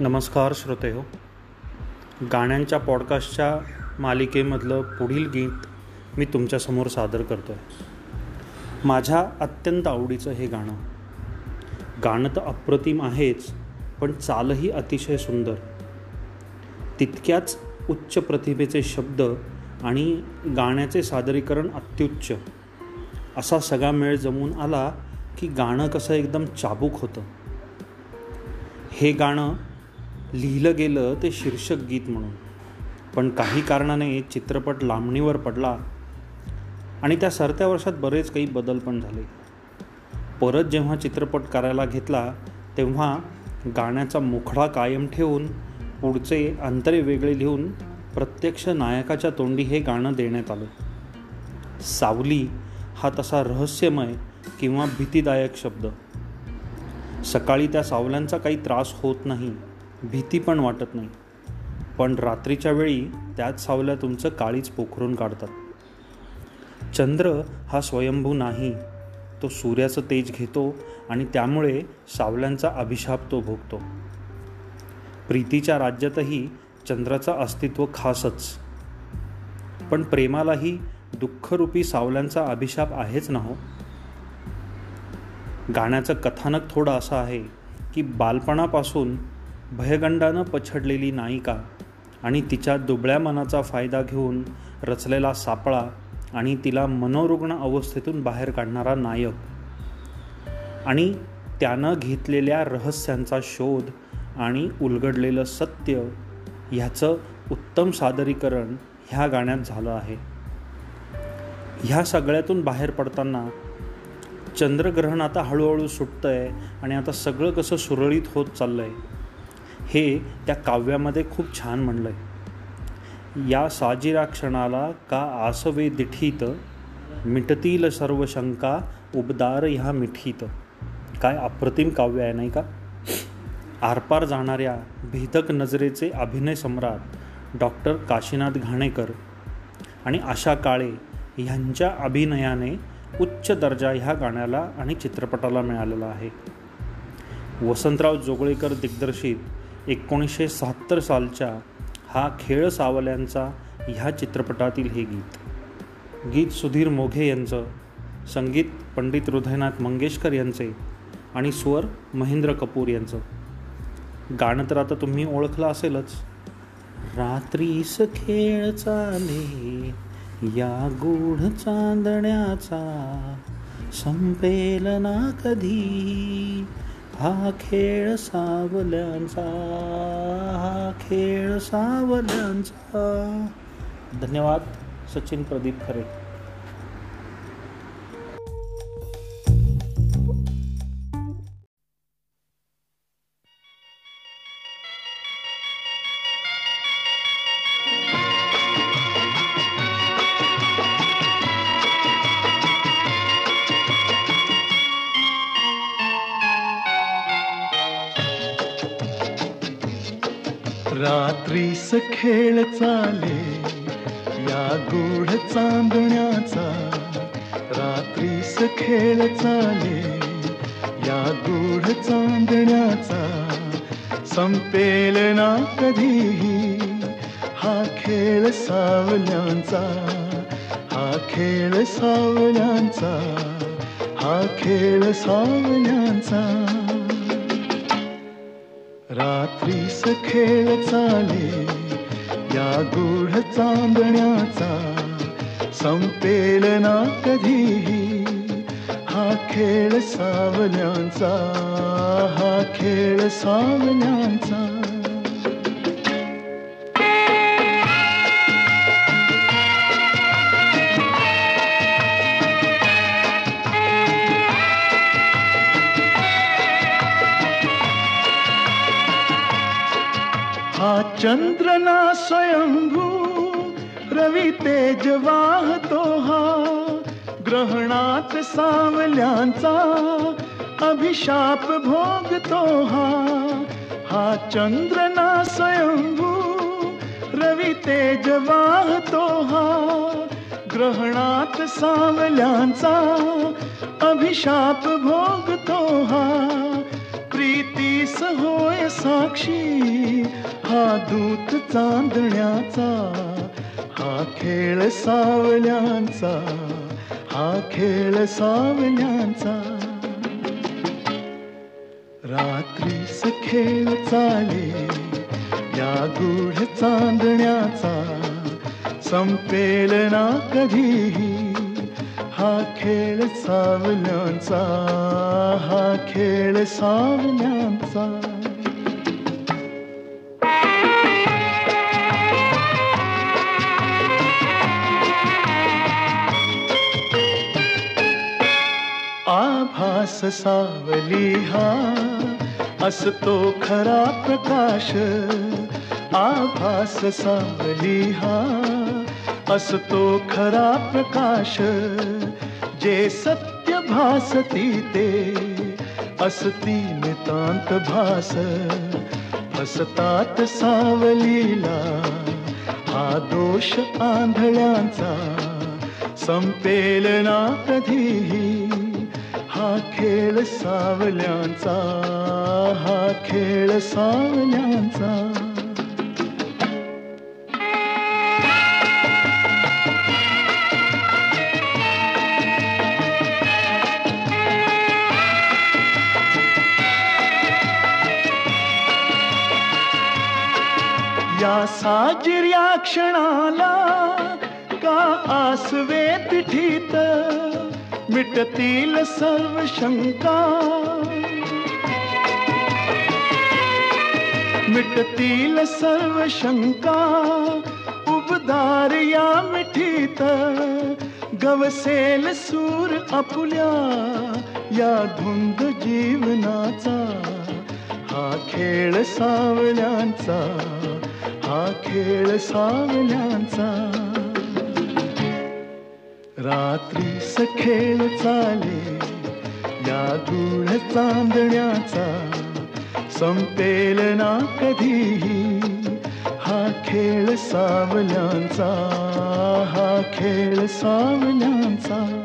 नमस्कार श्रोते हो. गाण्यांच्या पॉडकास्टच्या मालिकेमधलं पुढील गीत मी तुमच्यासमोर सादर करतो आहे माझ्या अत्यंत आवडीचं हे गाणं. गाणं तर अप्रतिम आहेच पण चालही अतिशय सुंदर. तितक्याच उच्च प्रतिभेचे शब्द आणि गाण्याचे सादरीकरण अत्युच्च. असा सगळा मेळ जमून आला की गाणं कसं एकदम चाबूक होतं. हे गाणं लिहिलं गेलं ते शीर्षक गीत म्हणून. पण काही कारणाने चित्रपट लांबणीवर पडला आणि त्या सरत्या वर्षात बरेच काही बदल पण झाले. परत जेव्हा चित्रपट करायला घेतला तेव्हा गाण्याचा मुखडा कायम ठेवून पुढचे अंतरे वेगळे लिहून प्रत्यक्ष नायकाच्या तोंडी हे गाणं देण्यात आलं. सावली हा तसा रहस्यमय किंवा भीतीदायक शब्द. सकाळी त्या सावल्यांचा काही त्रास होत नाही. भीती पण वाटत नाही. पण रात्रीच्या वेळी त्याच सावल्या तुमचं काळीच पोखरून काढतात. चंद्र हा स्वयंभू नाही. तो सूर्याचं तेज घेतो आणि त्यामुळे सावल्यांचा अभिशाप तो भोगतो. प्रीतीच्या राज्यातही चंद्राचं अस्तित्व खासच. पण प्रेमालाही दुःखरूपी सावल्यांचा अभिशाप आहेच ना हो? गाण्याचं कथानक थोडं असं आहे की बालपणापासून भयगंडानं पछडलेली नायिका आणि तिच्या दुबळ्या मनाचा फायदा घेऊन रचलेला सापळा आणि तिला मनोरुग्ण अवस्थेतून बाहेर काढणारा नायक. आणि त्यानं घेतलेल्या रहस्यांचा शोध आणि उलगडलेलं सत्य ह्याचं उत्तम सादरीकरण ह्या गाण्यात झालं आहे. ह्या सगळ्यातून बाहेर पडताना चंद्रग्रहण आता हळूहळू सुटतं आहे आणि आता सगळं कसं सुरळीत होत चाललं आहे हे त्या काव्यामध्ये खूप छान म्हणलं आहे या साजिरा क्षणाला का आसवे दिठीत मिटतील सर्व शंका उबदार ह्या मिठीत. काय अप्रतिम काव्य आहे नाही का? आरपार जाणाऱ्या भेदक नजरेचे अभिनय सम्राट डॉक्टर काशीनाथ घाणेकर आणि आशा काळे ह्यांच्या अभिनयाने उच्च दर्जा ह्या गाण्याला आणि चित्रपटाला मिळालेला आहे. वसंतराव जोगळेकर दिग्दर्शित एकोणीसशे शहात्तर सालच्या हा खेळ सावल्यांचा ह्या चित्रपटातील हे गीत. गीत सुधीर मोघे यांचं संगीत पंडित हृदयनाथ मंगेशकर यांचे आणि स्वर महेंद्र कपूर यांचं. गाणं तर आता तुम्ही ओळखलं असेलच. रात्रीस खेळ चाले या गूढ चांदण्याचा संपेल ना कधी. हा खेळ सावल्यांचा हा खेळ सावल्यांचा. धन्यवाद सचिन प्रदीप खरे. रात्रीस खेळ चाले या गूढ चांदण्याचा. रात्रीस खेळ चाले या गूढ चांदण्याचा. संपेल ना कधीही हा खेळ सावल्यांचा. हा खेळ सावल्यांचा हा खेळ सावल्यांचा. रात्रीस खेळ चाले या गूढ चांदण्याचा संपेल ना कधीही. हा खेळ सावल्यांचा हा खेळ सावल्यांचा चंद्रना स्वयंभू रवी तेज वाहतो हा ग्रहणात सावल्यांचा अभिशाप भोगतो हा हा चंद्रना स्वयंभू रवी तेज वाहतो हा ग्रहणात सावल्यांचा अभिशाप भोगतो हा प्रीतीस होय साक्षी हा दूत चांदण्याचा हा खेळ सावल्यांचा हा खेळ सावल्यांचा. रात्रीस खेळ चाले या गूढ चांदण्याचा संपेल ना कधीही. हा खेळ सावल्यांचा हा खेळ सावल्यांचा आभास सावली हा असतो खरा प्रकाश. आभास सावली हा असतो खरा प्रकाश जे सत्य भासती ते. असती नितांत भास फसतात सावलीला. हा दोष आंधळ्यांचा संपेल ना कधीही. हा खेळ सावल्यांचा हा खेळ सावल्यांचा. या साजिर्या क्षणाला का आसवे तिठीत? मिटतील सर्व शंका. मिटतील सर्व शंका. उबदार या मिठीत. गवसेल सूर आपुल्या या धुंद जीवनाचा. हा खेळ सावल्यांचा. हा खेळ सावल्यांचा. रात्री सखेळ चाले या धूळ चांदण्याचा. संपेल ना कधीही हा खेळ सावल्यांचा हा खेळ सावल्यांचा.